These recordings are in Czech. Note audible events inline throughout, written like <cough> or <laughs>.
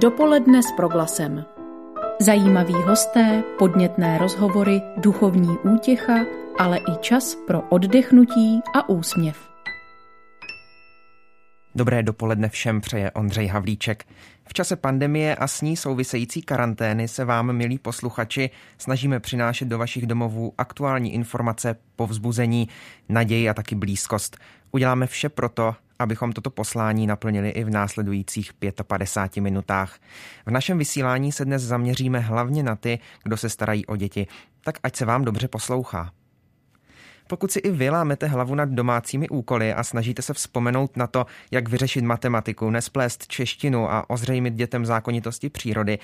Dopoledne s proglasem. Zajímaví hosté, podnětné rozhovory, duchovní útěcha, ale i čas pro oddechnutí a úsměv. Dobré dopoledne všem přeje Ondřej Havlíček. V čase pandemie a s ní související karantény se vám, milí posluchači, snažíme přinášet do vašich domovů aktuální informace, povzbuzení, naději a taky blízkost. Uděláme vše proto, abychom toto poslání naplnili i v následujících 55 minutách. V našem vysílání se dnes zaměříme hlavně na ty, kdo se starají o děti. Tak ať se vám dobře poslouchá. Pokud si i vy lámete hlavu nad domácími úkoly a snažíte se vzpomenout na to, jak vyřešit matematiku, nesplést češtinu a ozřejmit dětem zákonitosti přírody,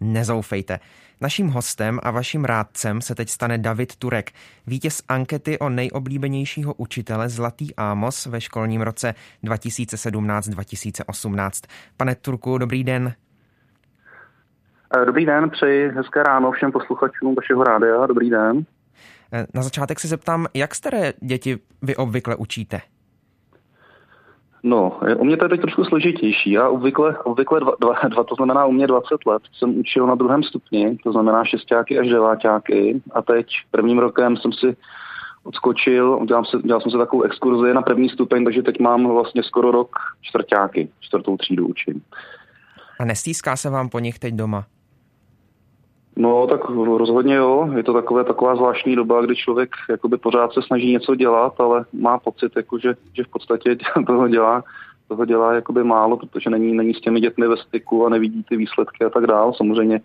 nezoufejte. Naším hostem a vaším rádcem se teď stane David Turek, vítěz ankety o nejoblíbenějšího učitele Zlatý Ámos ve školním roce 2017-2018. Pane Turku, dobrý den. Dobrý den, přeji hezké ráno všem posluchačům vašeho rádia. Dobrý den. Eh, na začátek se zeptám, jak staré děti vy obvykle učíte? No, u mě to je teď trošku složitější. Já obvykle, obvykle dva, dva, dva, to znamená u mě 20 let, jsem učil na druhém stupni, to znamená šestáky až devátáky a teď prvním rokem jsem si odskočil, dělal, se, dělal jsem se takovou exkurzi na první stupeň, takže teď mám vlastně skoro rok čtvrtáky, čtvrtou třídu učím. A nestýská se vám po nich teď doma? No, tak rozhodně jo. Je to takové, taková zvláštní doba, kdy člověk jakoby pořád se snaží něco dělat, ale má pocit, jako, že, že v podstatě <laughs> toho dělá, toho dělá jakoby málo, protože není, není s těmi dětmi ve styku a nevidí ty výsledky a tak dál. Samozřejmě,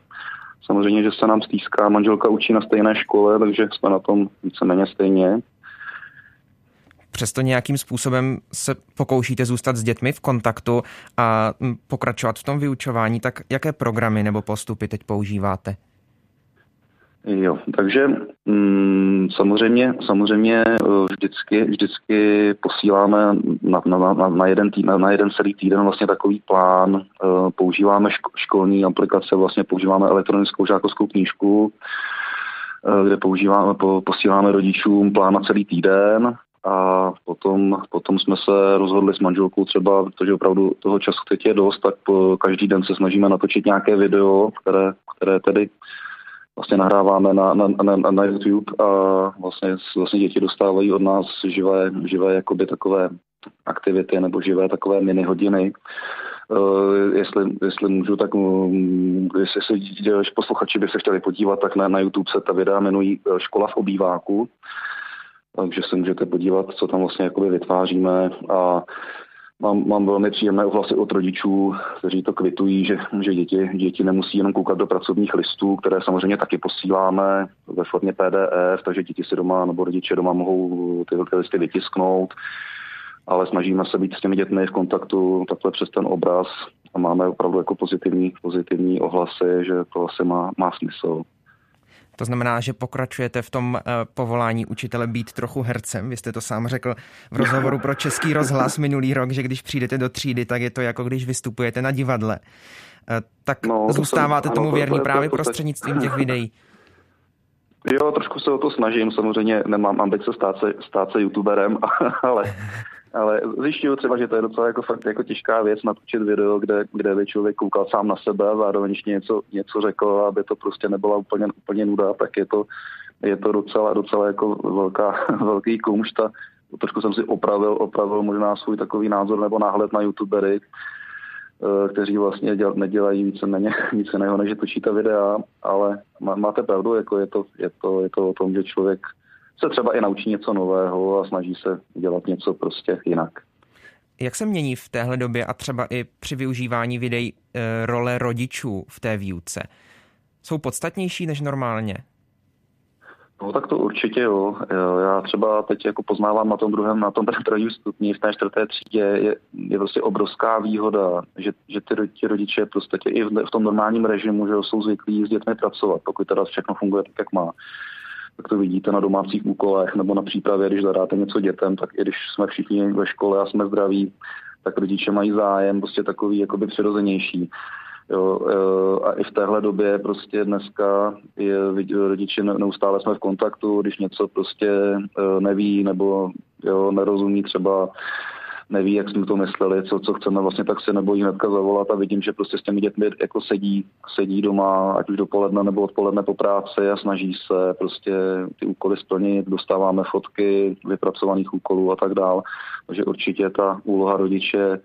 samozřejmě, že se nám stýská, manželka učí na stejné škole, takže jsme na tom víceméně stejně. Přesto nějakým způsobem se pokoušíte zůstat s dětmi v kontaktu a pokračovat v tom vyučování, tak jaké programy nebo postupy teď používáte? Jo, takže mm, samozřejmě, samozřejmě eh, vždycky, vždycky posíláme na, na, na, na, jeden tý, na, na jeden celý týden vlastně takový plán. Uh, používáme ško, školní aplikace, vlastně používáme elektronickou žákovskou knížku, uh, kde používáme, po, posíláme rodičům plán na celý týden a potom, potom jsme se rozhodli s manželkou třeba, protože opravdu toho času teď je dost, tak po, každý den se snažíme natočit nějaké video, které, které tedy vlastně nahráváme na, na, na, na YouTube a vlastně, vlastně děti dostávají od nás živé, živé jakoby takové aktivity nebo živé takové mini hodiny. Uh, jestli, jestli můžu, tak um, jestli, posluchači by se chtěli podívat, tak na, na YouTube se ta videa jmenují eh, Škola v obýváku. Takže se můžete podívat, co tam vlastně jakoby vytváříme a Mám, mám velmi příjemné ohlasy od rodičů, kteří to kvitují, že, že děti, děti nemusí jenom koukat do pracovních listů, které samozřejmě taky posíláme ve formě PDF, takže děti si doma nebo rodiče doma mohou ty, ty listy vytisknout, ale snažíme se být s těmi dětmi v kontaktu takhle přes ten obraz a máme opravdu jako pozitivní, pozitivní ohlasy, že to asi má, má smysl. To znamená, že pokračujete v tom uh, povolání učitele být trochu hercem. Vy jste to sám řekl v rozhovoru pro Český rozhlas minulý rok, že když přijdete do třídy, tak je to jako když vystupujete na divadle. Uh, tak no, zůstáváte jsem, tomu ano, věrný to, právě to, to, prostřednictvím těch videí. Jo, trošku se o to snažím, samozřejmě nemám ambice stát se, stát se youtuberem, <laughs> ale ale zjišťuju třeba, že to je docela jako fakt jako těžká věc natočit video, kde, kde by člověk koukal sám na sebe a zároveň něco, něco řekl, aby to prostě nebyla úplně, úplně nuda, tak je to, je to docela, docela jako velká, <laughs> velký kumšt a trošku jsem si opravil, opravil možná svůj takový názor nebo náhled na youtubery, eh, kteří vlastně děl, nedělají víceméně <laughs> nic jiného, než točí ta videa, ale má, máte pravdu, jako je to, je, to, je to o tom, že člověk se třeba i naučí něco nového a snaží se dělat něco prostě jinak. Jak se mění v téhle době a třeba i při využívání videí e, role rodičů v té výuce? Jsou podstatnější než normálně? No tak to určitě jo. Já třeba teď jako poznávám na tom druhém, na tom <laughs> prvním stupni, v té čtvrté třídě je, je prostě obrovská výhoda, že, že ty, ty rodiče prostě i v, v tom normálním režimu, že jsou zvyklí s dětmi pracovat, pokud teda všechno funguje tak, jak má tak to vidíte na domácích úkolech nebo na přípravě, když zadáte něco dětem, tak i když jsme všichni ve škole a jsme zdraví, tak rodiče mají zájem prostě takový jakoby přirozenější. Jo, a i v téhle době prostě dneska je, rodiče neustále jsme v kontaktu, když něco prostě e, neví nebo jo, nerozumí třeba neví, jak jsme to mysleli, co, co chceme, vlastně tak se nebojí hnedka zavolat a vidím, že prostě s těmi dětmi jako sedí, sedí doma, ať už dopoledne nebo odpoledne po práci a snaží se prostě ty úkoly splnit, dostáváme fotky vypracovaných úkolů a tak dál. Takže určitě ta úloha rodiče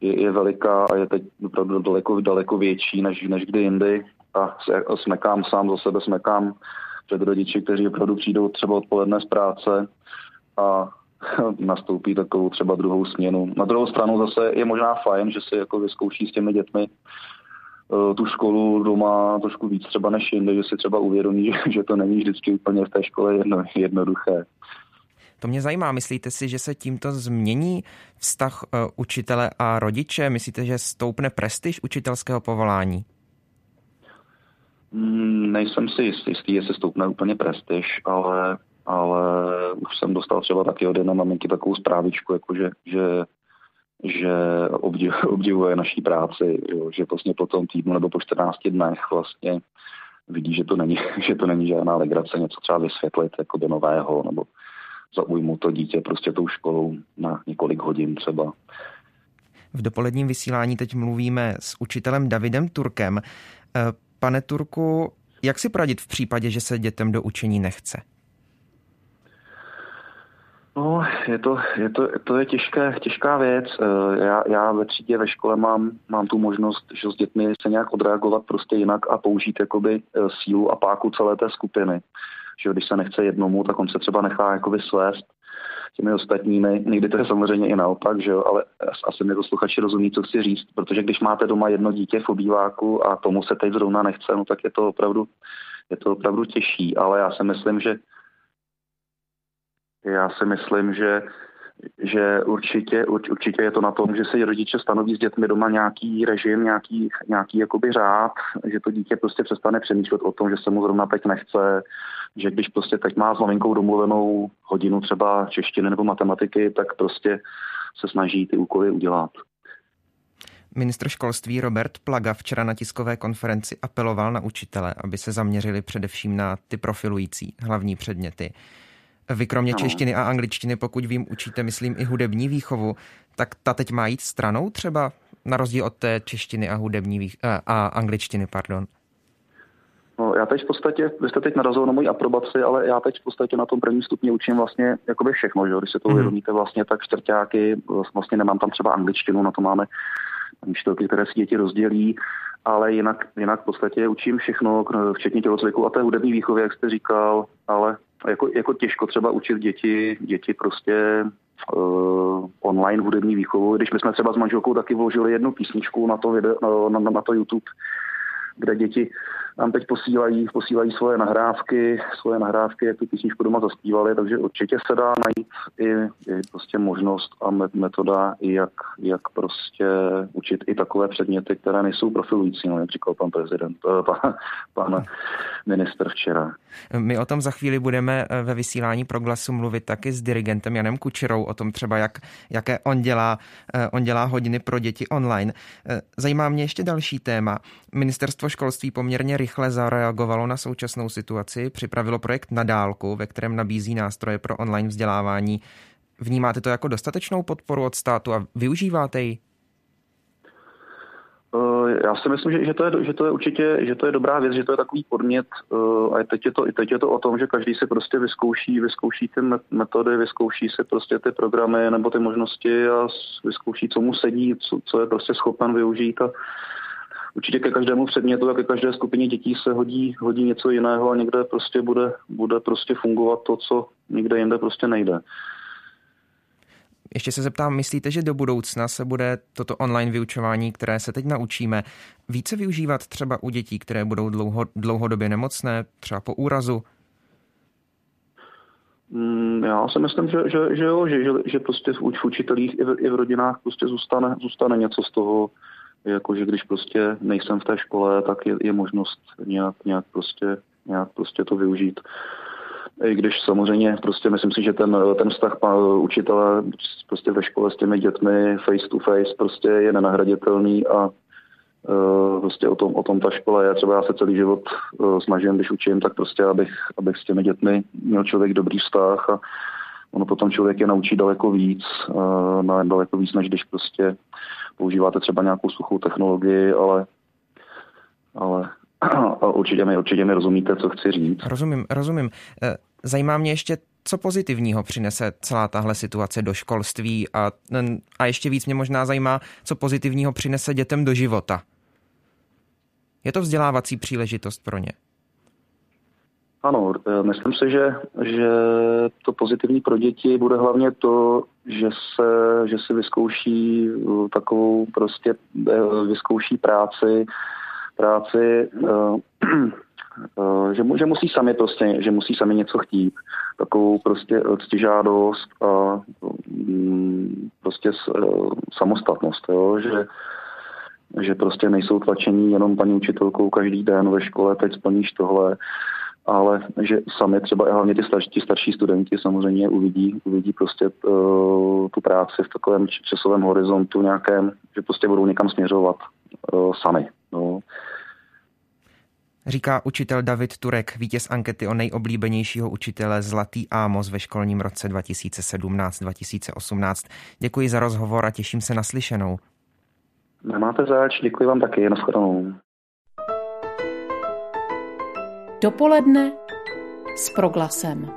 je, je veliká a je teď opravdu daleko, daleko větší než, než kdy jindy. A smekám sám za sebe, smekám před rodiči, kteří opravdu přijdou třeba odpoledne z práce a <laughs> nastoupí takovou třeba druhou směnu. Na druhou stranu zase je možná fajn, že si jako vyzkouší s těmi dětmi eh, tu školu doma trošku víc třeba než jinde, že si třeba uvědomí, <laughs> že to není vždycky úplně v té škole jedno, jednoduché. To mě zajímá. Myslíte si, že se tímto změní vztah uh, učitele a rodiče? Myslíte, že stoupne prestiž učitelského povolání? Mm, nejsem si jistý, jistý, jestli stoupne úplně prestiž, ale, ale už jsem dostal třeba taky od jedné maminky takovou zprávičku, jako že, že, že <laughs> obdivuje naší práci, jo, že vlastně po tom týdnu nebo po 14 dnech vlastně vidí, že to není, <laughs> že to není žádná legrace, něco třeba vysvětlit jako do nového, nebo zaujmu to dítě prostě tou školou na několik hodin třeba. V dopoledním vysílání teď mluvíme s učitelem Davidem Turkem. Eh, pane Turku, jak si poradit v případě, že se dětem do učení nechce? No, je to, je to, to je těžké, těžká věc. Eh, já, já ve třídě ve škole mám, mám tu možnost, že s dětmi se nějak odreagovat prostě jinak a použít jakoby eh, sílu a páku celé té skupiny že když se nechce jednomu, tak on se třeba nechá jakoby svést těmi ostatními. Někdy to je samozřejmě i naopak, že jo, ale asi mi posluchači rozumí, co chci říct, protože když máte doma jedno dítě v obýváku a tomu se teď zrovna nechce, no tak je to opravdu, je to opravdu těžší, ale já si myslím, že já si myslím, že že určitě, určitě je to na tom, že si rodiče stanoví s dětmi doma nějaký režim, nějaký, nějaký jakoby řád, že to dítě prostě přestane přemýšlet o tom, že se mu zrovna teď nechce, že když prostě teď má s maminkou domluvenou hodinu třeba češtiny nebo matematiky, tak prostě se snaží ty úkoly udělat. Ministr školství Robert Plaga včera na tiskové konferenci apeloval na učitele, aby se zaměřili především na ty profilující hlavní předměty. Vy kromě no. češtiny a angličtiny, pokud vím, učíte, myslím, i hudební výchovu, tak ta teď má jít stranou třeba na rozdíl od té češtiny a hudební vých- a, a angličtiny, pardon? No, já teď v podstatě, vy jste teď narazil na moji aprobaci, ale já teď v podstatě na tom prvním stupni učím vlastně jakoby všechno, že? když se to mhm. uvědomíte mm. vlastně, tak čtvrtáky, vlastně nemám tam třeba angličtinu, na to máme čtyřky, které si děti rozdělí, ale jinak, jinak v podstatě učím všechno, včetně tělocviku a té hudební výchovy, jak jste říkal, ale jako, jako těžko třeba učit děti, děti prostě uh, online hudební výchovu, když my jsme třeba s manželkou taky vložili jednu písničku na to, video, na, na, na to YouTube, kde děti nám teď posílají, posílají svoje nahrávky, svoje nahrávky, jak tu písničku doma zaspívali, takže určitě se dá najít i, i prostě možnost a metoda, jak, jak prostě učit i takové předměty, které nejsou profilující, no, jak říkal pan prezident, eh, pan, pan minister včera. My o tom za chvíli budeme eh, ve vysílání pro glasu mluvit taky s dirigentem Janem Kučerou o tom třeba, jak, jaké on dělá, eh, on dělá hodiny pro děti online. Zajímá mě ještě další téma. Ministerstvo školství poměrně rychle zareagovalo na současnou situaci, připravilo projekt na dálku, ve kterém nabízí nástroje pro online vzdělávání. Vnímáte to jako dostatečnou podporu od státu a využíváte ji? Eh, já si myslím, že, to je, že to je určitě že to je dobrá věc, že to je takový podmět eh, a teď je, to, teď je to o tom, že každý si prostě vyzkouší, vyzkouší ty metody, vyzkouší si prostě ty programy nebo ty možnosti a vyzkouší, co mu sedí, co, co je prostě schopen využít a určitě ke každému předmětu a ke každé skupině dětí se hodí, hodí něco jiného a někde prostě bude, bude prostě fungovat to, co nikde jinde prostě nejde. Ještě se zeptám, myslíte, že do budoucna se bude toto online vyučování, které se teď naučíme, více využívat třeba u dětí, které budou dlouho, dlouhodobě nemocné, třeba po úrazu? Mm, já si myslím, že, že, že jo, že, že, že prostě v, v učitelích i v, i v rodinách prostě zůstane, zůstane něco z toho, jako že když prostě nejsem v té škole, tak je, je možnost nějak, nějak, prostě, nějak prostě to využít. I když samozřejmě prostě myslím si, že ten, ten vztah učitele prostě ve škole s těmi dětmi face to face prostě je nenahraditelný a uh, prostě o tom, o tom ta škola je. Třeba já se celý život uh, snažím, když učím, tak prostě abych, abych s těmi dětmi měl člověk dobrý vztah a ono potom člověk je naučí daleko víc, na daleko víc, než když prostě používáte třeba nějakou suchou technologii, ale, ale <clears throat> určitě mi, určitě mi rozumíte, co chci říct. Rozumím, rozumím. Eh, zajímá mě ještě, co pozitivního přinese celá tahle situace do školství a, a ještě víc mě možná zajímá, co pozitivního přinese dětem do života. Je to vzdělávací příležitost pro ně? Ano, eh, myslím si, že, že to pozitivní pro děti bude hlavně to, že se, že si vyzkouší eh, takovou prostě, vyzkouší práci, práci, <clears throat> že, že musí sami prostě, že musí sami něco chtít, takovou prostě ctižádost a mm, prostě samostatnost, jo? že že prostě nejsou tlačení jenom paní učitelkou každý den ve škole, teď splníš tohle, ale že sami třeba hlavně ty starší, starší studenti samozřejmě uvidí, uvidí prostě uh, tu práci v takovém časovém horizontu nějakém, že prostě budou někam směřovat uh, sami. No. Říká učitel David Turek, vítěz ankety o nejoblíbenějšího učitele Zlatý Ámos ve školním roce 2017-2018. Děkuji za rozhovor a těším se na slyšenou. Nemáte zač, děkuji vám taky, nashledanou. Dopoledne s proglasem.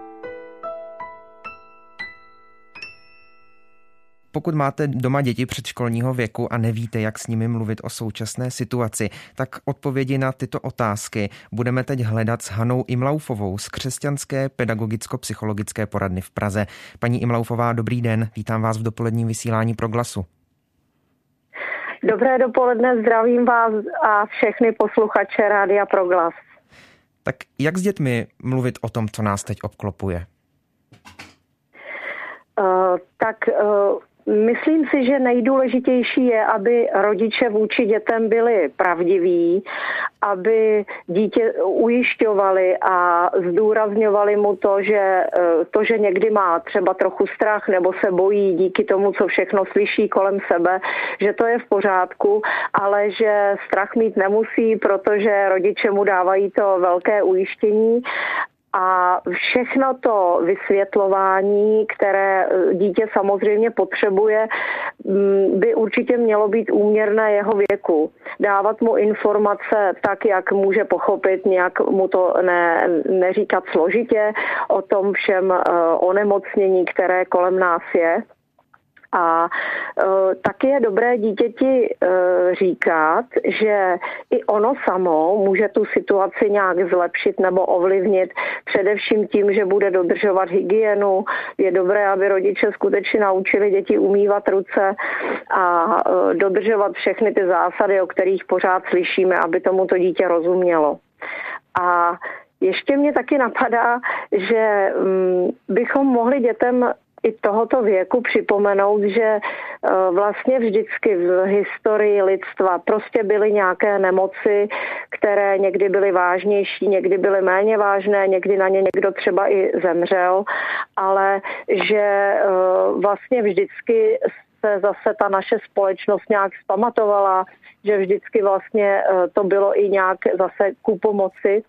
Pokud máte doma děti předškolního věku a nevíte, jak s nimi mluvit o současné situaci, tak odpovědi na tyto otázky budeme teď hledat s Hanou Imlaufovou z Křesťanské pedagogicko-psychologické poradny v Praze. Paní Imlaufová, dobrý den, vítám vás v dopoledním vysílání pro glasu. Dobré dopoledne, zdravím vás a všechny posluchače Rádia Proglas. Tak jak s dětmi mluvit o tom, co nás teď obklopuje? Uh, tak uh, Myslím si, že nejdůležitější je, aby rodiče vůči dětem byli pravdiví, aby dítě ujišťovali a zdůrazňovali mu to, že eh, to, že někdy má třeba trochu strach nebo se bojí díky tomu, co všechno slyší kolem sebe, že to je v pořádku, ale že strach mít nemusí, protože rodiče mu dávají to velké ujištění a všechno to vysvětlování, které eh, dítě samozřejmě potřebuje, mm, by určitě mělo být úměrné jeho věku. Dávat mu informace tak, jak může pochopit, nějak mu to ne, neříkat složitě o tom všem eh, onemocnění, které kolem nás je. A e, taky je dobré dítěti e, říkat, že i ono samo může tu situaci nějak zlepšit nebo ovlivnit, především tím, že bude dodržovat hygienu. Je dobré, aby rodiče skutečně naučili děti umývat ruce a e, dodržovat všechny ty zásady, o kterých pořád slyšíme, aby tomu to dítě rozumělo. A ještě mě taky napadá, že mm, bychom mohli dětem i tohoto věku připomenout, že e, vlastně vždycky v historii lidstva prostě byly nějaké nemoci, které někdy byly vážnější, někdy byly méně vážné, někdy na ně někdo třeba i zemřel, ale že e, vlastně vždycky se zase ta naše společnost nějak zpamatovala, že vždycky vlastně e, to bylo i nějak zase ku pomoci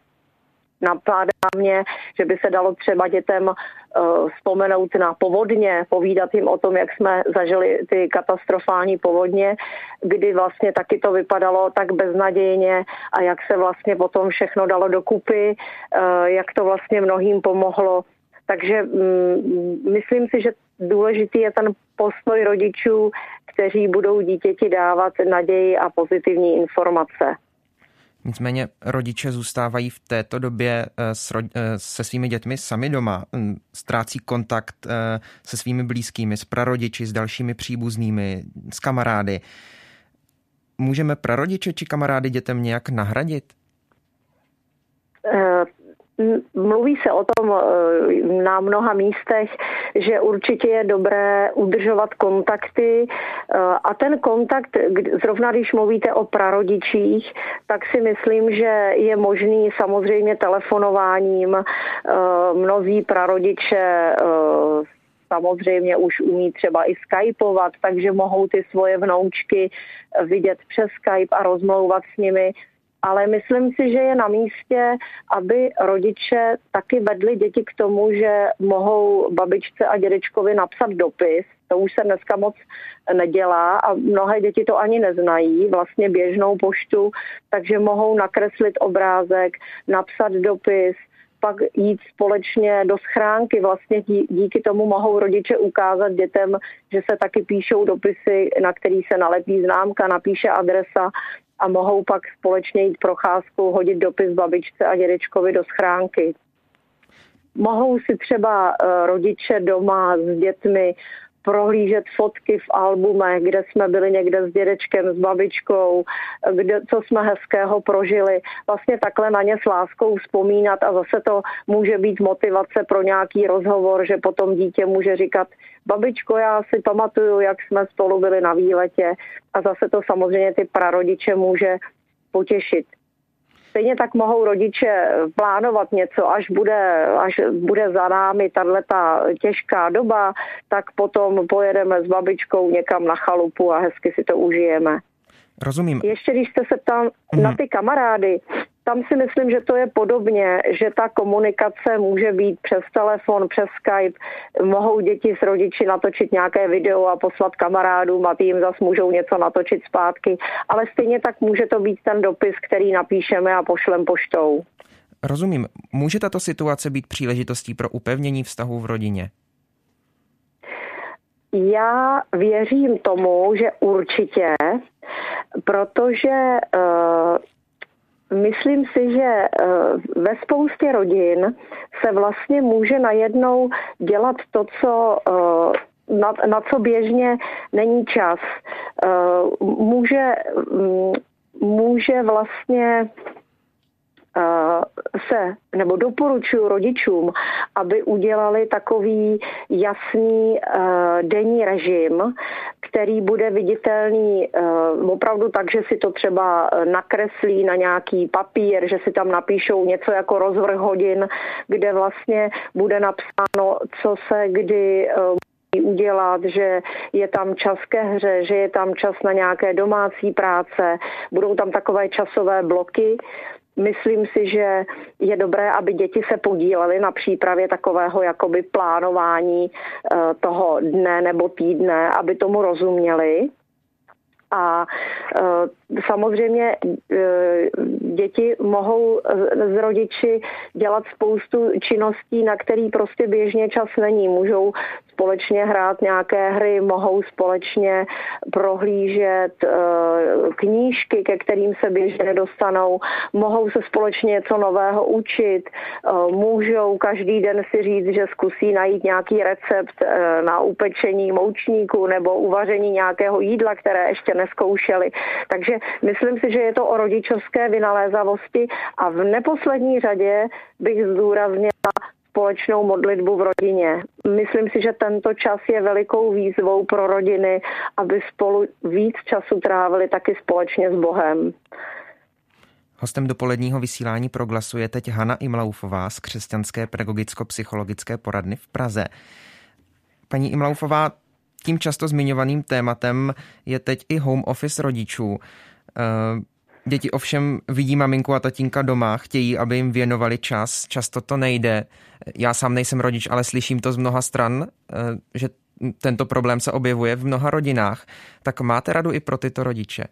Napadá mě, že by se dalo třeba dětem uh, vzpomenout na povodně, povídat jim o tom, jak jsme zažili ty katastrofální povodně, kdy vlastně taky to vypadalo tak beznadějně a jak se vlastně potom všechno dalo dokupy, uh, jak to vlastně mnohým pomohlo. Takže um, myslím si, že důležitý je ten postoj rodičů, kteří budou dítěti dávat naději a pozitivní informace. Nicméně rodiče zůstávají v této době eh, eh, se svými dětmi sami doma, hm, ztrácí kontakt eh, se svými blízkými, s prarodiči, s dalšími příbuznými, s kamarády. Můžeme prarodiče či kamarády dětem nějak nahradit? Mluví se o tom eh, na mnoha místech, že určitě je dobré udržovat kontakty eh, a ten kontakt, zrovna když mluvíte o prarodičích, tak si myslím, že je možný samozřejmě telefonováním. Eh, mnozí prarodiče samozřejmě už umí třeba i skypovat, takže mohou ty svoje vnoučky vidět přes Skype a rozmlouvat s nimi ale myslím si, že je na místě, aby rodiče taky vedli děti k tomu, že mohou babičce a dědečkovi napsat dopis. To už se dneska moc nedělá a mnohé děti to ani neznají, vlastně běžnou poštu, takže mohou nakreslit obrázek, napsat dopis, pak jít společně do schránky. Vlastně díky tomu mohou rodiče ukázat dětem, že se taky píšou dopisy, na který se nalepí známka, napíše adresa a mohou pak společně jít procházkou, hodit dopis babičce a dědečkovi do schránky. Mohou si třeba eh, rodiče doma s dětmi prohlížet fotky v albumech, kde jsme byli někde s dědečkem, s babičkou, kde, co jsme hezkého prožili. Vlastně takhle na ně s láskou vzpomínat a zase to může být motivace pro nějaký rozhovor, že potom dítě může říkat, babičko, já si pamatuju, jak jsme spolu byli na výletě a zase to samozřejmě ty prarodiče může potěšit. Stejně tak mohou rodiče plánovat něco, až bude, až bude za námi tato těžká doba, tak potom pojedeme s babičkou někam na chalupu a hezky si to užijeme. Rozumím. Ještě když jste se ptal mm-hmm. na ty kamarády, tam si myslím, že to je podobně, že ta komunikace může být přes telefon, přes Skype. Mohou děti s rodiči natočit nějaké video a poslat kamarádům a tým zase můžou něco natočit zpátky. Ale stejně tak může to být ten dopis, který napíšeme a pošlem poštou. Rozumím. Může tato situace být příležitostí pro upevnění vztahu v rodině? Já věřím tomu, že určitě, protože uh, Myslím si, že eh, ve spoustě rodin se vlastně může najednou dělat to, co eh, na, na co běžně není čas. Eh, může, mm, může vlastně se, nebo doporučuji rodičům, aby udělali takový jasný denní režim, který bude viditelný opravdu tak, že si to třeba nakreslí na nějaký papír, že si tam napíšou něco jako rozvrh hodin, kde vlastně bude napsáno, co se kdy udělat, že je tam čas ke hře, že je tam čas na nějaké domácí práce, budou tam takové časové bloky, Myslím si, že je dobré, aby děti se podílely na přípravě takového jakoby plánování eh, toho dne nebo týdne, aby tomu rozuměli. A e, samozřejmě e, děti mohou z rodiči dělat spoustu činností, na který prostě běžně čas není. Můžou společně hrát nějaké hry, mohou společně prohlížet e, knížky, ke kterým se běžně nedostanou, mohou se společně něco nového učit, můžou každý den si říct, že zkusí najít nějaký recept na upečení moučníku nebo uvaření nějakého jídla, které ještě neskoušeli. Takže myslím si, že je to o rodičovské vynalézavosti a v neposlední řadě bych zdůraznila společnou modlitbu v rodině. Myslím si, že tento čas je velikou výzvou pro rodiny, aby spolu víc času trávili taky společně s Bohem. Hostem dopoledního vysílání proglasu je teď Hanna Imlaufová z Křesťanské pedagogicko-psychologické poradny v Praze. Paní Imlaufová, tím často zmiňovaným tématem je teď i home office rodičů. Eh, děti ovšem vidí maminku a tatínka doma, chtějí, aby jim věnovali čas, často to nejde. Já sám nejsem rodič, ale slyším to z mnoha stran, eh, že tento problém se objevuje v mnoha rodinách. Tak máte radu i pro tyto rodiče?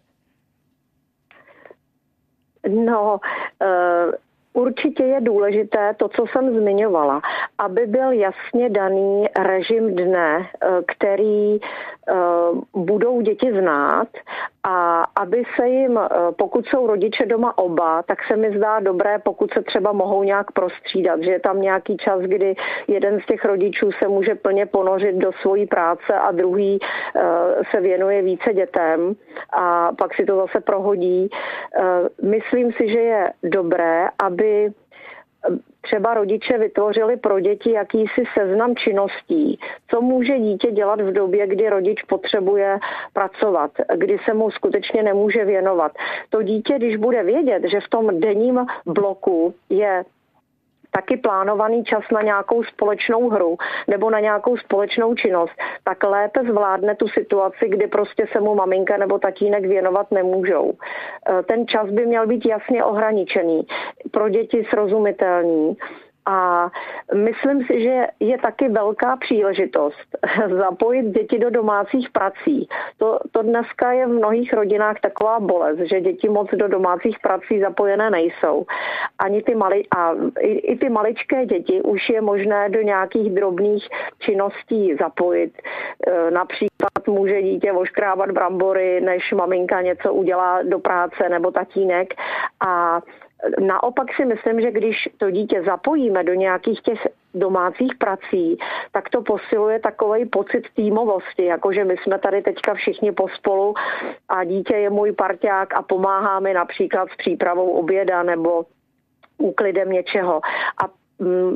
No, uh Určitě je důležité to, co jsem zmiňovala, aby byl jasně daný režim dne, eh, který eh, budou děti znát a aby se jim, eh, pokud jsou rodiče doma oba, tak se mi zdá dobré, pokud se třeba mohou nějak prostřídat, že je tam nějaký čas, kdy jeden z těch rodičů se může plně ponořit do svojí práce a druhý se věnuje více dětem a pak si to zase prohodí. Myslím si, že je dobré, aby třeba rodiče vytvořili pro děti jakýsi seznam činností, co může dítě dělat v době, kdy rodič potřebuje pracovat, kdy se mu skutečně nemůže věnovat. To dítě, když bude vědět, že v tom denním bloku je taky plánovaný čas na nějakou společnou hru nebo na nějakou společnou činnost, tak lépe zvládne tu situaci, kdy prostě se mu maminka nebo tatínek věnovat nemůžou. E, ten čas by měl být jasně ohraničený, pro děti srozumitelný a myslím si, že je taky velká příležitost <laughs> zapojit děti do domácích prací. To, to dneska je v mnohých rodinách taková bolest, že děti moc do domácích prací zapojené nejsou. Ani ty mali, a i, i ty maličké děti už je možné do nějakých drobných činností zapojit. E, například může dítě oškrávat brambory, než maminka něco udělá do práce nebo tatínek. A Naopak si myslím, že když to dítě zapojíme do nějakých těch domácích prací, tak to posiluje takový pocit týmovosti, jakože my jsme tady teďka všichni pospolu a dítě je můj parťák a pomáhá mi například s přípravou oběda nebo úklidem něčeho. A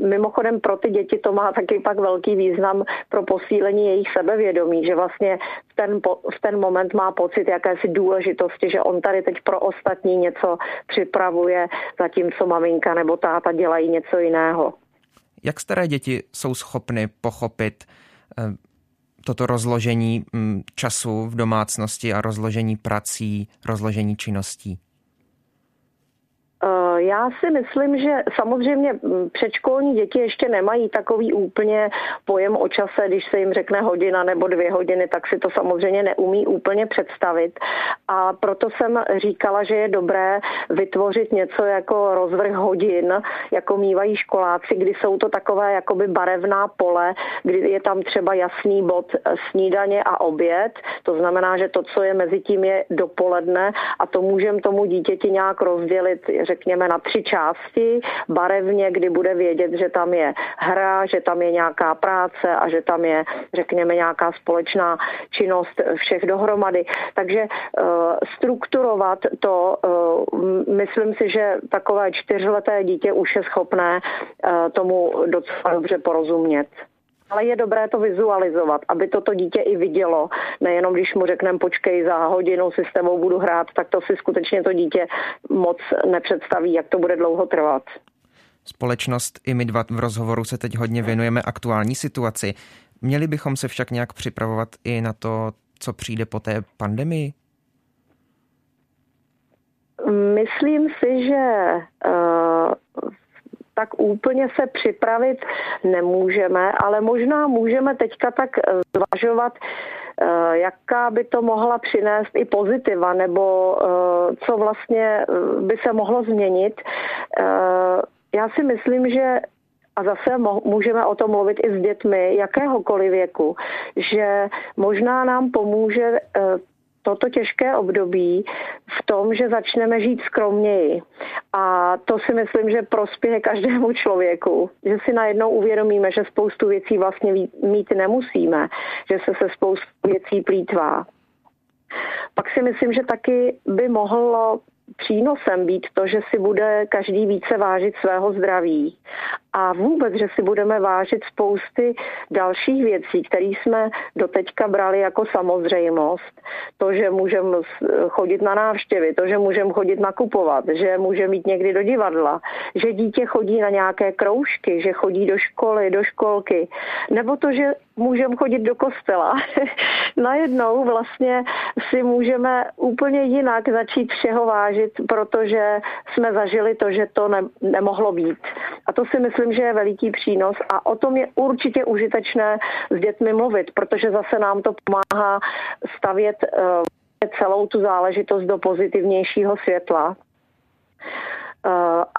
Mimochodem pro ty děti to má taky pak velký význam pro posílení jejich sebevědomí, že vlastně v ten, v ten moment má pocit jakési důležitosti, že on tady teď pro ostatní něco připravuje, zatímco maminka nebo táta dělají něco jiného. Jak staré děti jsou schopny pochopit eh, toto rozložení mm, času v domácnosti a rozložení prací, rozložení činností? Já si myslím, že samozřejmě předškolní děti ještě nemají takový úplně pojem o čase, když se jim řekne hodina nebo dvě hodiny, tak si to samozřejmě neumí úplně představit. A proto jsem říkala, že je dobré vytvořit něco jako rozvrh hodin, jako mývají školáci, kdy jsou to takové jakoby barevná pole, kdy je tam třeba jasný bod snídaně a oběd. To znamená, že to, co je mezi tím, je dopoledne a to můžeme tomu dítěti nějak rozdělit, řekněme, na tři části barevně, kdy bude vědět, že tam je hra, že tam je nějaká práce a že tam je, řekněme, nějaká společná činnost všech dohromady. Takže uh, strukturovat to, uh, myslím si, že takové čtyřleté dítě už je schopné uh, tomu docela dobře porozumět. Ale je dobré to vizualizovat, aby toto dítě i vidělo. Nejenom když mu řekneme, počkej, za hodinu si s tebou budu hrát, tak to si skutečně to dítě moc nepředstaví, jak to bude dlouho trvat. Společnost i my dva v rozhovoru se teď hodně věnujeme aktuální situaci. Měli bychom se však nějak připravovat i na to, co přijde po té pandemii? Myslím si, že uh, tak úplně se připravit nemůžeme, ale možná můžeme teďka tak eh, zvažovat, eh, jaká by to mohla přinést i pozitiva, nebo eh, co vlastně by se mohlo změnit. Já si myslím, že a zase můžeme o tom mluvit i s dětmi jakéhokoliv věku, že možná nám pomůže toto těžké období v tom, že začneme žít skromněji. A to si myslím, že prospěje každému člověku. Že si najednou uvědomíme, že spoustu věcí vlastně mít nemusíme, že se se spoustu věcí plítvá. Pak si myslím, že taky by mohlo přínosem být to, že si bude každý více vážit svého zdraví a vůbec, že si budeme vážit spousty dalších věcí, které jsme doteďka brali jako samozřejmost. To, že můžeme chodit na návštěvy, to, že můžeme chodit nakupovat, že můžeme jít někdy do divadla, že dítě chodí na nějaké kroužky, že chodí do školy, do školky, nebo to, že můžeme chodit do kostela. <laughs> Najednou vlastně si můžeme úplně jinak začít všeho vážit, protože jsme zažili to, že to ne, nemohlo být. A to si myslím, že je veliký přínos a o tom je určitě užitečné s dětmi mluvit, protože zase nám to pomáhá stavět uh, celou tu záležitost do pozitivnějšího světla. Uh,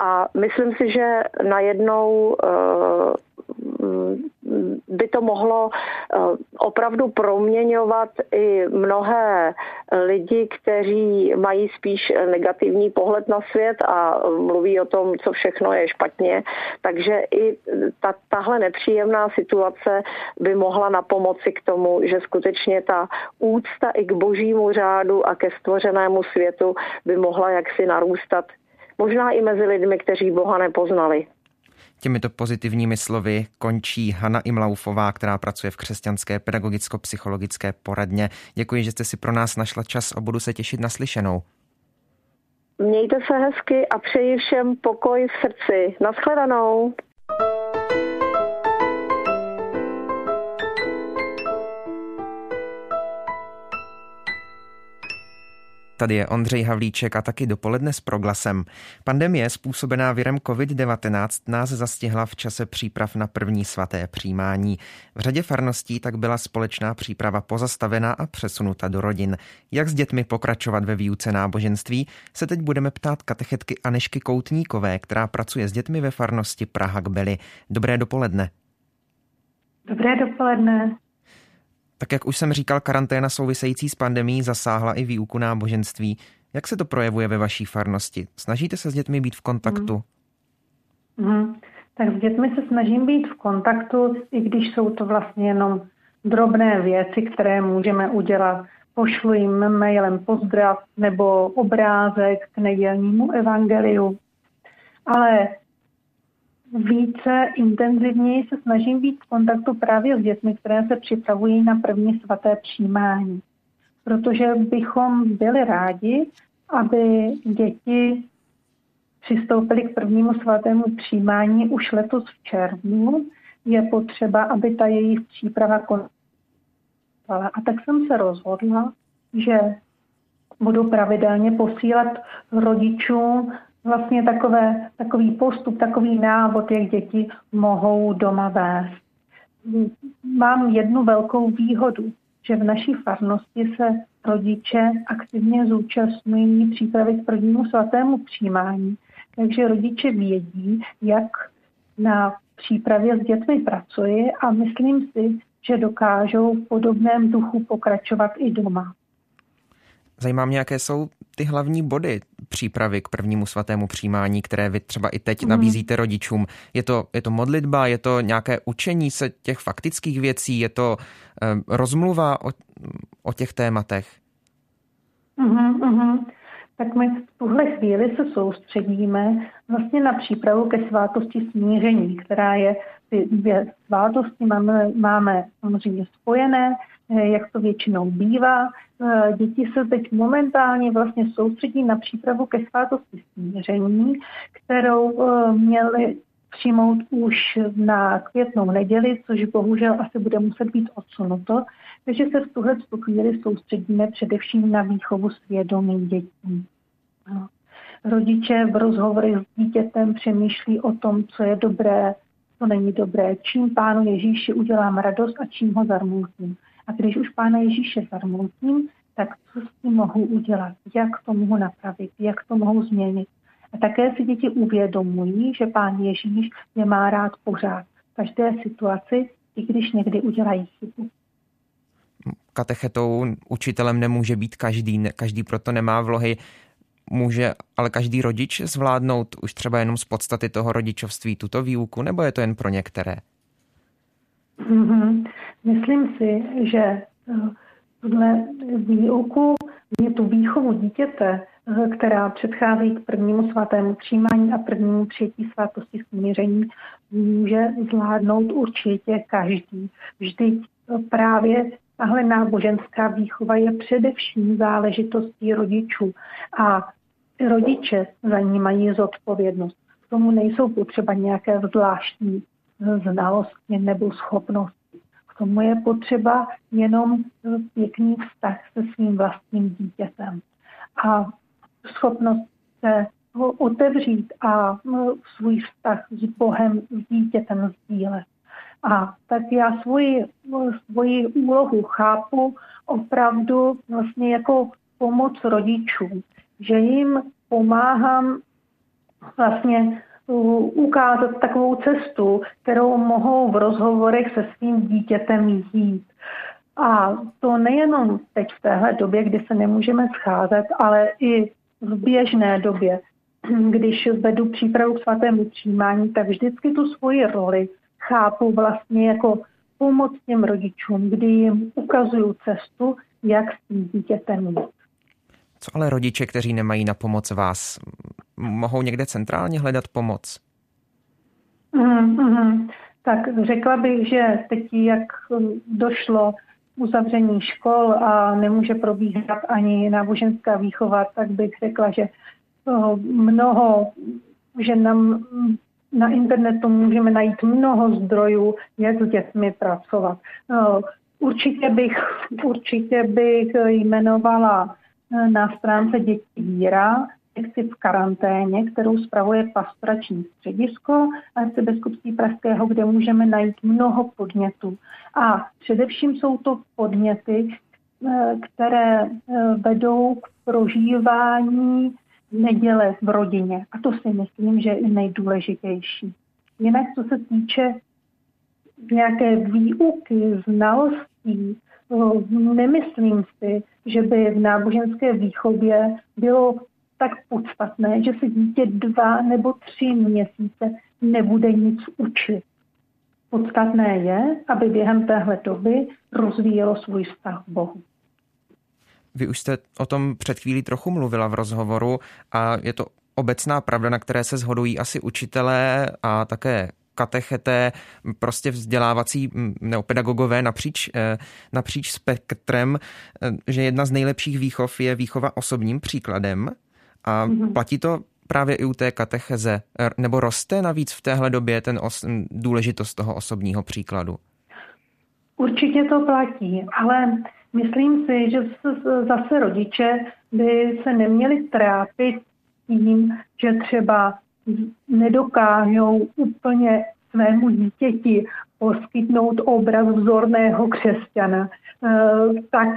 a myslím si, že najednou uh, by to mohlo eh, opravdu proměňovat i mnohé lidi, kteří mají spíš negativní pohled na svět a mluví o tom, co všechno je špatně. Takže i ta, tahle nepříjemná situace by mohla na pomoci k tomu, že skutečně ta úcta i k božímu řádu a ke stvořenému světu by mohla jaksi narůstat možná i mezi lidmi, kteří Boha nepoznali. Těmito pozitivními slovy končí Hanna Imlaufová, která pracuje v křesťanské pedagogicko-psychologické poradně. Děkuji, že jste si pro nás našla čas a budu se těšit na slyšenou. Mějte se hezky a přeji všem pokoj v srdci. Naschledanou. Tady je Ondřej Havlíček a taky dopoledne s proglasem. Pandemie způsobená virem COVID-19 nás zastihla v čase příprav na první svaté přijímání. V řadě farností tak byla společná příprava pozastavena a přesunuta do rodin. Jak s dětmi pokračovat ve výuce náboženství, se teď budeme ptát katechetky Anešky Koutníkové, která pracuje s dětmi ve farnosti Praha Kbely. Dobré dopoledne. Dobré dopoledne. Tak jak už jsem říkal, karanténa související s pandemí zasáhla i výuku náboženství. Jak se to projevuje ve vaší farnosti? Snažíte se s dětmi být v kontaktu? Mm. Mm. Tak s dětmi se snažím být v kontaktu, i když jsou to vlastně jenom drobné věci, které můžeme udělat. Pošlu jim mailem pozdrav nebo obrázek k nedělnímu evangeliu. Ale více intenzivněji se snažím být v kontaktu právě s dětmi, které se připravují na první svaté přijímání. Protože bychom byli rádi, aby děti přistoupili k prvnímu svatému přijímání už letos v červnu. Je potřeba, aby ta jejich příprava konala. A tak jsem se rozhodla, že budu pravidelně posílat rodičům vlastně takové, takový postup, takový návod, jak děti mohou doma vést. Mám jednu velkou výhodu, že v naší farnosti se rodiče aktivně zúčastňují přípravy k prvnímu svatému přijímání. Takže rodiče vědí, jak na přípravě s dětmi pracuji a myslím si, že dokážou v podobném duchu pokračovat i doma. Zajímá mě, jaké jsou ty hlavní body přípravy k prvnímu svatému přijímání, které vy třeba i teď mm. nabízíte rodičům? Je to, je to modlitba, je to nějaké učení se těch faktických věcí, je to um, rozmluva o, o těch tématech? Mm-hmm, mm-hmm. Tak my v tuhle chvíli se soustředíme vlastně na přípravu ke svátosti smíření, která je ty dvě svátosti máme, máme samozřejmě spojené, eh, jak to většinou bývá. Eh, děti se teď momentálně vlastně soustředí na přípravu ke svátosti smíření, kterou eh, měli přijmout už na květnou neděli, což bohužel asi bude muset být odsunuto. Takže se v tuhle chvíli soustředíme především na výchovu svědomí dětí. No. Rodiče v rozhovorech s dítětem přemýšlí o tom, co je dobré, co není dobré, čím pánu Ježíši udělám radost a čím ho zarmutím. A když už pána Ježíše zarmutím, tak co s tím mohu udělat, jak to mohu napravit, jak to mohu změnit. A také si děti uvědomují, že pán Ježíš je má rád pořád v každé situaci, i když někdy udělají chybu. Katechetou učitelem nemůže být každý, každý proto nemá vlohy. Může ale každý rodič zvládnout už třeba jenom z podstaty toho rodičovství tuto výuku, nebo je to jen pro některé? Mm-hmm. Myslím si, že eh, tuhle výuku, mě tu výchovu dítěte, eh, která předchází k prvnímu svatému přijímání a prvnímu přijetí svátosti smíření, může zvládnout určitě každý. Vždyť eh, právě tahle náboženská výchova je především záležitostí rodičů a rodiče za ní mají zodpovědnost. K tomu nejsou potřeba nějaké zvláštní znalosti nebo schopnosti. K tomu je potřeba jenom pěkný vztah se svým vlastním dítětem. A schopnost se ho otevřít a svůj vztah s Bohem, s dítětem sdílet. A tak já svoji, svoji úlohu chápu opravdu vlastně jako pomoc rodičům, že jim pomáhám vlastně ukázat takovou cestu, kterou mohou v rozhovorech se svým dítětem jít. A to nejenom teď v téhle době, kdy se nemůžeme scházet, ale i v běžné době, <clears throat> když vedu přípravu k svatému přijímání, tak vždycky tu svoji roli chápu vlastně jako pomoc těm rodičům, kdy jim ukazuju cestu, jak s tím dítětem jít. Co ale rodiče, kteří nemají na pomoc vás, mohou někde centrálně hledat pomoc? Mm-hmm. Tak řekla bych, že teď, jak došlo uzavření škol a nemůže probíhat ani náboženská výchova, tak bych řekla, že mnoho, že nám na internetu můžeme najít mnoho zdrojů, jak s dětmi pracovat. Určitě bych, určitě bych jmenovala na stránce Děti víra sekci v karanténě, kterou spravuje pastorační středisko arcibiskupství Pražského, kde můžeme najít mnoho podnětů. A především jsou to podněty, eh, které eh, vedou k prožívání neděle v rodině. A to si myslím, že je nejdůležitější. Jinak, co se týče nějaké výuky, znalostí, eh, nemyslím si, že by v náboženské výchově bylo tak podstatné, že se dítě dva nebo tři měsíce nebude nic učit. Podstatné je, aby během téhle doby rozvíjelo svůj vztah k Bohu. Vy už jste o tom před chvílí trochu mluvila v rozhovoru a je to obecná pravda, na které se shodují asi učitelé a také katecheté, prostě vzdělávací neopedagogové napříč, eh, napříč spektrem, eh, že jedna z nejlepších výchov je výchova osobním příkladem. A mm-hmm. platí to právě i u té katecheze? Nebo roste navíc v téhle době ten os, důležitost toho osobního příkladu? Určitě to platí, ale myslím si, že zase rodiče by se neměli trápit tím, že třeba nedokážou úplně svému dítěti poskytnout obraz vzorného křesťana, eh, tak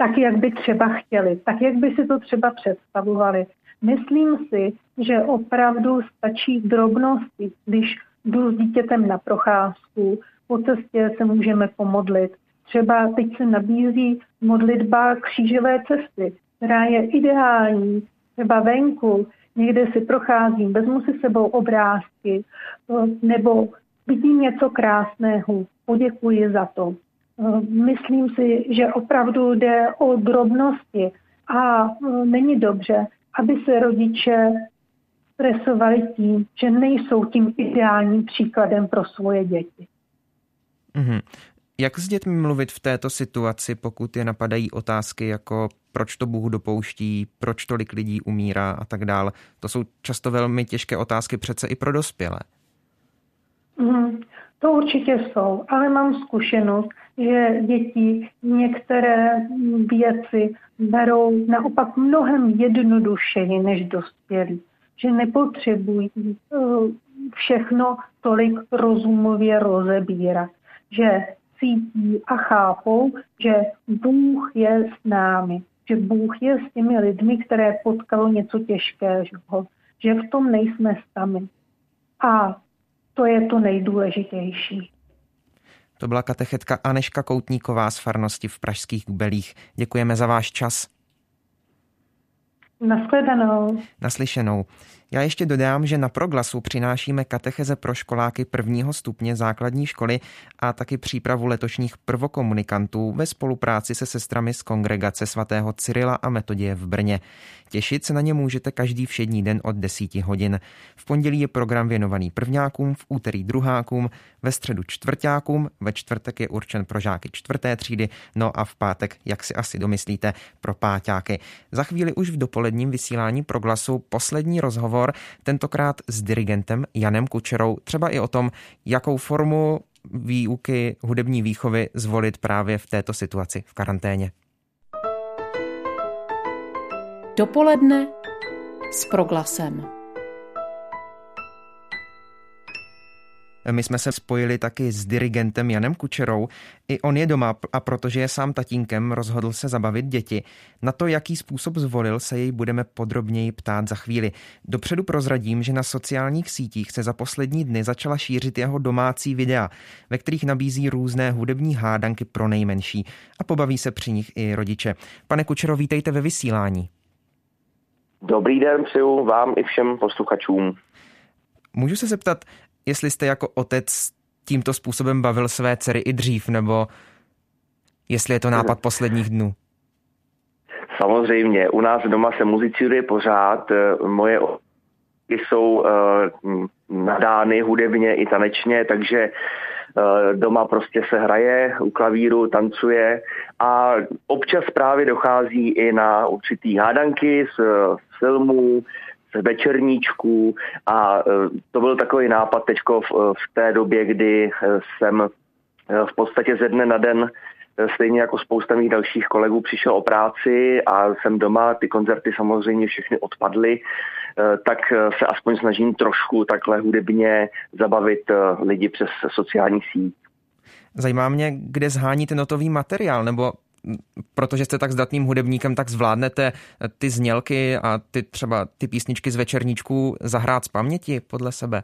tak, jak by třeba chtěli, tak, jak by si to třeba představovali. Myslím si, že opravdu stačí drobnosti, když jdu s dítětem na procházku, po cestě se můžeme pomodlit. Třeba teď se nabízí modlitba křížové cesty, která je ideální, třeba venku, někde si procházím, vezmu si sebou obrázky, nebo vidím něco krásného, poděkuji za to. Eh, myslím si, že opravdu jde o drobnosti a eh, není dobře, aby se rodiče stresovali tím, že nejsou tím ideálním příkladem pro svoje děti. Mm-hmm. Jak s dětmi mluvit v této situaci, pokud je napadají otázky jako proč to Bůh dopouští, proč tolik lidí umírá a tak dále? To jsou často velmi těžké otázky přece i pro dospělé. Mm, to určitě jsou, ale mám zkušenost, že děti některé věci berou naopak mnohem jednodušeji než dospělí. Že nepotřebují eh, všechno tolik rozumově rozebírat. Že cítí a chápou, že Bůh je s námi. Že Bůh je s těmi lidmi, které potkalo něco těžkého. Že v tom nejsme sami. A to je to nejdůležitější. To byla katechetka Aneška Koutníková z farnosti v Pražských Kubelích. Děkujeme za váš čas. Naschledanou. Naslyšenou. Já ještě dodám, že na Proglasu přinášíme katecheze pro školáky prvního stupně základní školy a taky přípravu letošních prvokomunikantů ve spolupráci se sestrami z kongregace svatého Cyrila a Metodie v Brně. Těšit se na ně můžete každý všední den od 10 hodin. V pondělí je program věnovaný prvňákům, v úterý druhákům, ve středu čtvrtákům, ve čtvrtek je určen pro žáky čtvrté třídy, no a v pátek, jak si asi domyslíte, pro páťáky. Za chvíli už v dopoledním vysílání Proglasu poslední rozhovor, tentokrát s dirigentem Janem Kučerou, třeba i o tom, jakou formu výuky hudební výchovy zvolit právě v této situaci v karanténě. Dopoledne s proglasem. My jsme se spojili taky s dirigentem Janem Kučerou. I on je doma a protože je sám tatínkem, rozhodl se zabavit děti. Na to, jaký způsob zvolil, se jej budeme podrobněji ptát za chvíli. Dopředu prozradím, že na sociálních sítích se za poslední dny začala šířit jeho domácí videa, ve kterých nabízí různé hudební hádanky pro nejmenší a pobaví se při nich i rodiče. Pane Kučero, vítejte ve vysílání. Dobrý den přeju vám i všem posluchačům. Můžu se zeptat, jestli jste jako otec tímto způsobem bavil své dcery i dřív, nebo jestli je to nápad posledních dnů? Samozřejmě, u nás doma se muzicíruje pořád, moje jsou uh, nadány hudebně i tanečně, takže uh, doma prostě se hraje u klavíru, tancuje a občas právě dochází i na určitý hádanky z, z filmů, z večerníčků a e, to byl takový nápad teďko v, v té době, kdy e, jsem e, v podstatě ze dne na den stejně jako spousta mých dalších kolegů přišel o práci a jsem doma, ty koncerty samozřejmě všechny odpadly, tak se aspoň snažím trošku takhle hudebně zabavit lidi přes sociální síť. Zajímá mě, kde zháníte notový materiál, nebo protože jste tak zdatným hudebníkem, tak zvládnete ty znělky a ty třeba ty písničky z večerníčků zahrát z paměti podle sebe?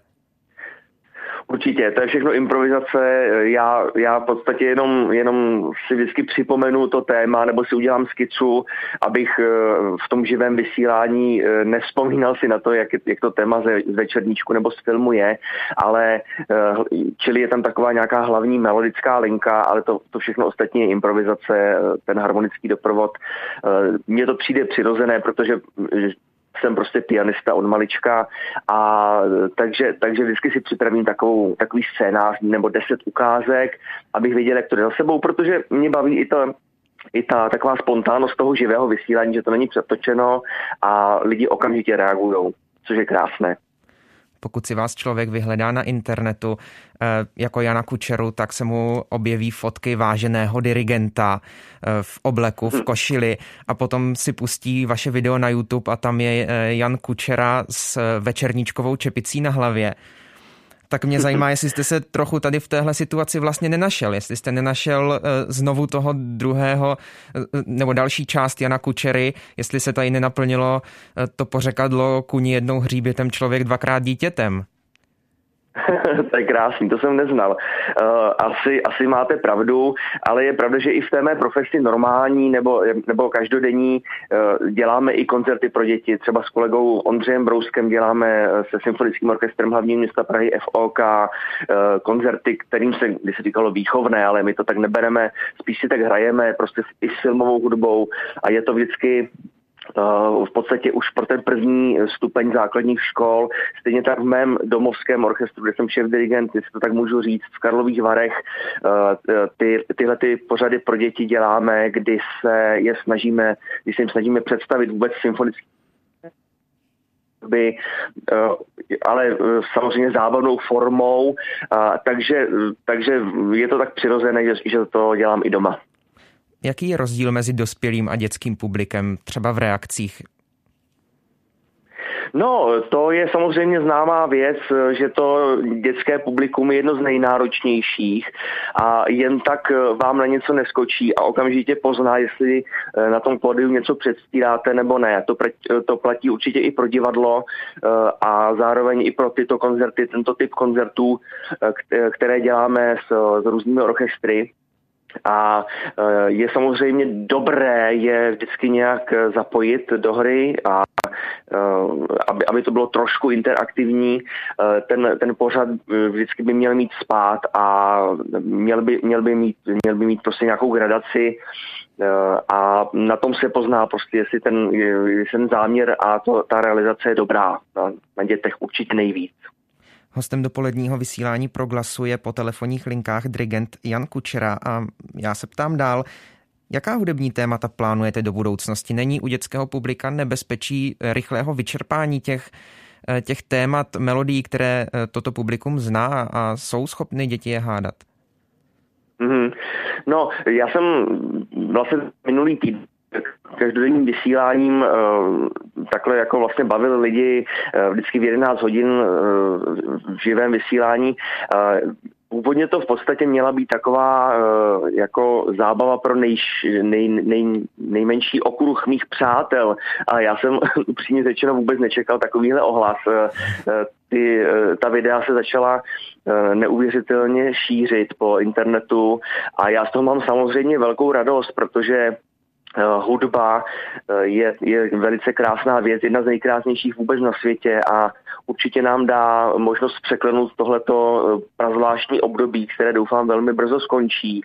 Určitě, to je všechno improvizace. Já, já v podstatě jenom, jenom si vždycky připomenu to téma nebo si udělám skicu, abych eh, v tom živém vysílání eh, nespomínal si na to, jak, jak to téma z večerníčku nebo z filmu je, ale eh, čili je tam taková nějaká hlavní melodická linka, ale to, to všechno ostatní je improvizace, ten harmonický doprovod. Mně to přijde přirozené, protože jsem prostě pianista od malička a takže, takže vždycky si připravím takovou, takový scénář nebo deset ukázek, abych věděl, jak to jde za sebou, protože mě baví i to, i ta taková spontánnost toho živého vysílání, že to není přetočeno a lidi okamžitě reagují, což je krásné. Pokud si vás člověk vyhledá na internetu eh, jako Jana Kučeru, tak se mu objeví fotky váženého dirigenta eh, v obleku, v hm. košili a potom si pustí vaše video na YouTube a tam je eh, Jan Kučera s večerníčkovou čepicí na hlavě tak mě zajímá, jestli jste se trochu tady v téhle situaci vlastně nenašel, jestli jste nenašel eh, znovu toho druhého eh, nebo další část Jana Kučery, jestli se tady nenaplnilo eh, to pořekadlo kuni jednou hříbětem člověk dvakrát dítětem. <laughs> to je krásný, to jsem neznal. Uh, asi, asi máte pravdu, ale je pravda, že i v té mé profesi normální nebo, nebo každodenní uh, děláme i koncerty pro děti. Třeba s kolegou Ondřejem Brouskem děláme eh, se Symfonickým orchestrem hlavního města Prahy FOK koncerty, kterým se, když se říkalo výchovné, ale my to tak nebereme, spíš si tak hrajeme prostě i s filmovou hudbou a je to vždycky v podstatě už pro ten první stupeň základních škol, stejně tak v mém domovském orchestru, kde jsem šéf dirigent, jestli to tak můžu říct, v Karlových Varech, eh, ty, tyhle ty pořady pro děti děláme, kdy se je snažíme, kdy se jim snažíme představit vůbec symfonický by, eh, ale eh, samozřejmě zábavnou formou, takže, takže je to tak přirozené, že to dělám i doma. Jaký je rozdíl mezi dospělým a dětským publikem, třeba v reakcích? No, to je samozřejmě známá věc, že to dětské publikum je jedno z nejnáročnějších a jen tak vám na něco neskočí a okamžitě pozná, jestli eh, na tom pódiu něco předstíráte nebo ne. To, to platí určitě i pro divadlo eh, a zároveň i pro tyto koncerty, tento typ koncertů, eh, které děláme s, s různými orchestry. A e, je samozřejmě dobré je vždycky nějak zapojit do hry a e, aby, aby to bylo trošku interaktivní. Ten, ten pořad vždycky by měl mít spát a měl by, měl by, mít, měl by mít prostě nějakou gradaci a na tom se pozná prostě, jestli ten, jestli ten záměr a to, ta realizace je dobrá. Na dětech určitě nejvíc. Hostem dopoledního vysílání Proglasu je po telefonních linkách dirigent Jan Kučera a já se ptám dál, Jaká hudební témata plánujete do budoucnosti? Není u dětského publika nebezpečí rychlého vyčerpání těch, eh, těch témat, melodií, které eh, toto publikum zná a jsou schopny děti je hádat? Mm-hmm. No, já jsem vlastně minulý týden každodenním vysíláním eh, takhle jako vlastně bavil lidi eh, vždycky v 11 hodin eh, v živém vysílání. Původně to v podstatě měla být taková jako zábava pro nej, nej, nej, nejmenší okruh mých přátel a já jsem <laughs> upřímně řečeno vůbec nečekal takovýhle ohlas. Ty, ta videa se začala neuvěřitelně šířit po internetu a já z toho mám samozřejmě velkou radost, protože hudba eh, je, je velice krásná věc, jedna z nejkrásnějších vůbec na světě a určitě nám dá možnost překlenout tohleto eh, prazvláštní období, které doufám velmi brzo skončí.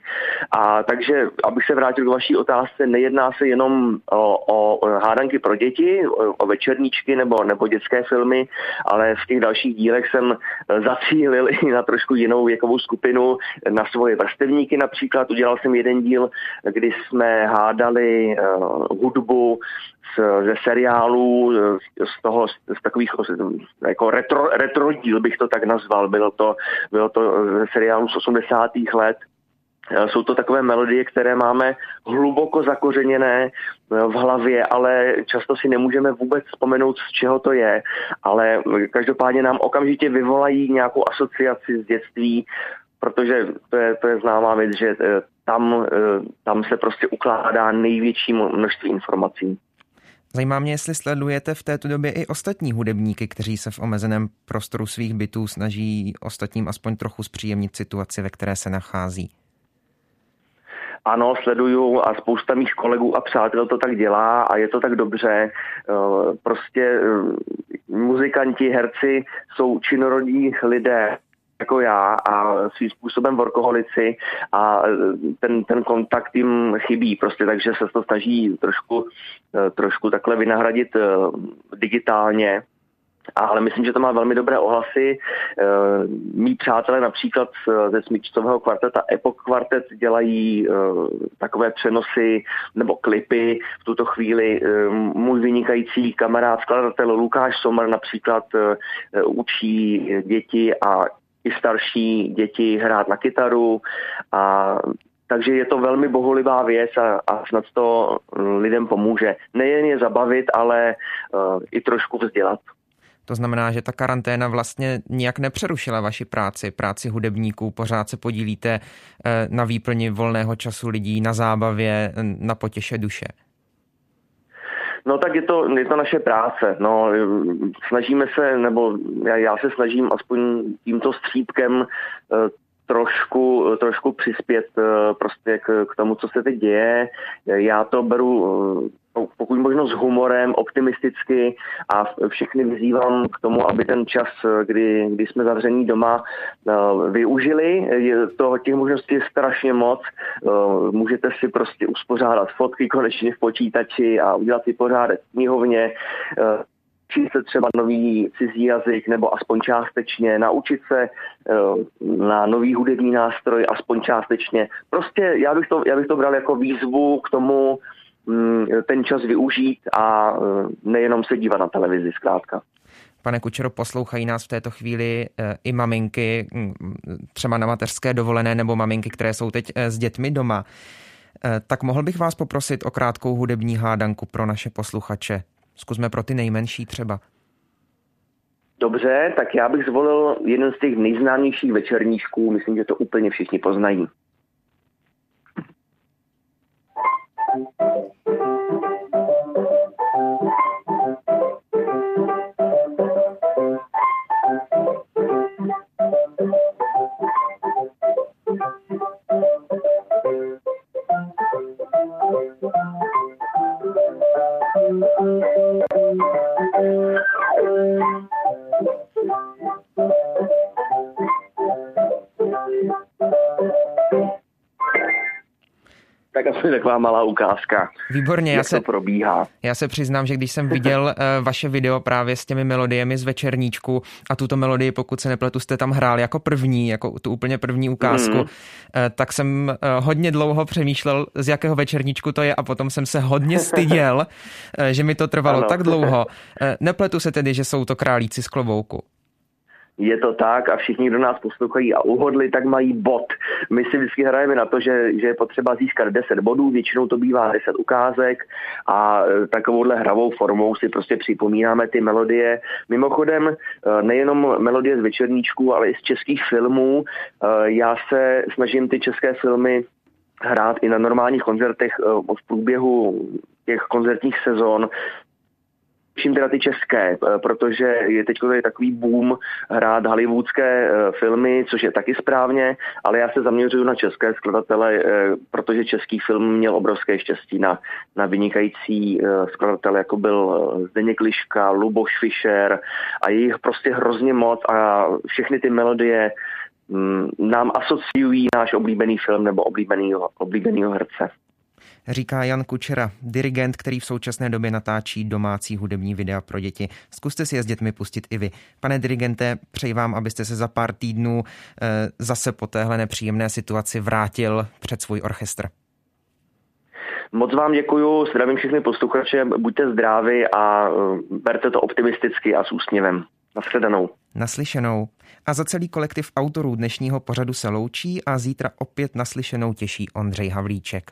A takže, abych se vrátil k vaší otázce, nejedná se jenom o, o hádanky pro děti, o, o večerníčky nebo, nebo dětské filmy, ale v těch dalších dílech jsem zacílil i na trošku jinou věkovou skupinu, na svoje vrstevníky například. Udělal jsem jeden díl, kdy jsme hádali hudbu z, ze seriálů, z toho, z takových jako retro, retro díl bych to tak nazval. Bylo to, bylo to ze seriálu z 80. let Jsou to takové melodie, které máme hluboko zakořeněné v hlavě, ale často si nemůžeme vůbec vzpomenout, z čeho to je. Ale každopádně nám okamžitě vyvolají nějakou asociaci z dětství, protože to je, to je známá věc, že tam, tam se prostě ukládá největší množství informací. Zajímá mě, jestli sledujete v této době i ostatní hudebníky, kteří se v omezeném prostoru svých bytů snaží ostatním aspoň trochu zpříjemnit situaci, ve které se nachází. Ano, sleduju a spousta mých kolegů a přátel to tak dělá a je to tak dobře. Eh, prostě eh, muzikanti, herci jsou činorodí lidé, jako já a svým způsobem workoholici a ten, ten kontakt jim chybí prostě, takže se to snaží trošku, trošku takhle vynahradit eh, digitálně. Ale myslím, že to má velmi dobré ohlasy. Mí přátelé například ze smyčcového kvarteta Epoch Quartet dělají takové přenosy nebo klipy. V tuto chvíli můj vynikající kamarád, skladatel Lukáš Sommer například učí děti a i starší děti hrát na kytaru a takže je to velmi bohulivá věc a, a snad to lidem pomůže. Nejen je zabavit, ale uh, i trošku vzdělat. To znamená, že ta karanténa vlastně nijak nepřerušila vaši práci, práci hudebníků, pořád se podílíte eh, na výplni volného času lidí, na zábavě, na potěše duše. No tak je to, je to naše práce. No, snažíme se, nebo já, já se snažím aspoň tímto střípkem eh, trošku, trošku přispět eh, prostě k, k tomu, co se teď děje. Já to beru eh, pokud možno s humorem, optimisticky a všechny vyzývám k tomu, aby ten čas, kdy, kdy jsme zavření doma, eh, využili. Je to, těch možností je strašně moc. Můžete si prostě uspořádat fotky konečně v počítači a udělat si pořádek v knihovně učit se třeba nový cizí jazyk nebo aspoň částečně, naučit se na nový hudební nástroj aspoň částečně. Prostě já bych to, já bych to bral jako výzvu k tomu ten čas využít a uh, nejenom se dívat na televizi zkrátka. Pane Kučero, poslouchají nás v této chvíli e, i maminky, třeba na mateřské dovolené, nebo maminky, které jsou teď e, s dětmi doma. E, tak mohl bych vás poprosit o krátkou hudební hádanku pro naše posluchače. Zkusme pro ty nejmenší třeba. Dobře, tak já bych zvolil jeden z těch nejznámějších večerníčků, myslím, že to úplně všichni poznají. Thank you. Aspoň taková malá ukázka. Výborně, já se, to probíhá. Já se přiznám, že když jsem viděl uh, <laughs> vaše video právě s těmi melodiemi z večerníčku a tuto melodii, pokud se nepletu, jste tam hrál jako první, jako tu úplně první ukázku, mm. uh, tak jsem uh, hodně dlouho přemýšlel, z jakého večerníčku to je a potom jsem se hodně <laughs> styděl, uh, že mi to trvalo ano. tak dlouho. Uh, nepletu se tedy, že jsou to králíci z klobouku je to tak a všichni, kdo nás poslouchají a uhodli, tak mají bod. My si vždycky hrajeme na to, že, že je potřeba získat 10 bodů, většinou to bývá 10 ukázek a e, takovouhle hravou formou si prostě připomínáme ty melodie. Mimochodem, e, nejenom melodie z večerníčků, ale i z českých filmů. E, já se snažím ty české filmy hrát i na normálních koncertech v průběhu těch koncertních sezon, Čím teda ty české, eh, protože je teď takový boom hrát hollywoodské eh, filmy, což je taky správně, ale já se zaměřuju na české skladatele, eh, protože český film měl obrovské štěstí na, na vynikající skladatele, jako byl Zdeněk Liška, Luboš Fischer a je jich prostě hrozně moc a všechny ty melodie mm, nám asociují náš oblíbený film nebo oblíbenýho, oblíbenýho herce říká Jan Kučera, dirigent, který v současné době natáčí domácí hudební videa pro děti. Zkuste si je s dětmi pustit i vy. Pane dirigente, přeji vám, abyste se za pár týdnů eh, zase po téhle nepříjemné situaci vrátil před svůj orchestr. Moc vám děkuju, zdravím všechny posluchače, buďte zdraví a eh, berte to optimisticky a s úsměvem. Naschledanou. Naslyšenou. A za celý kolektiv autorů dnešního pořadu se loučí a zítra opět naslyšenou těší Ondřej Havlíček.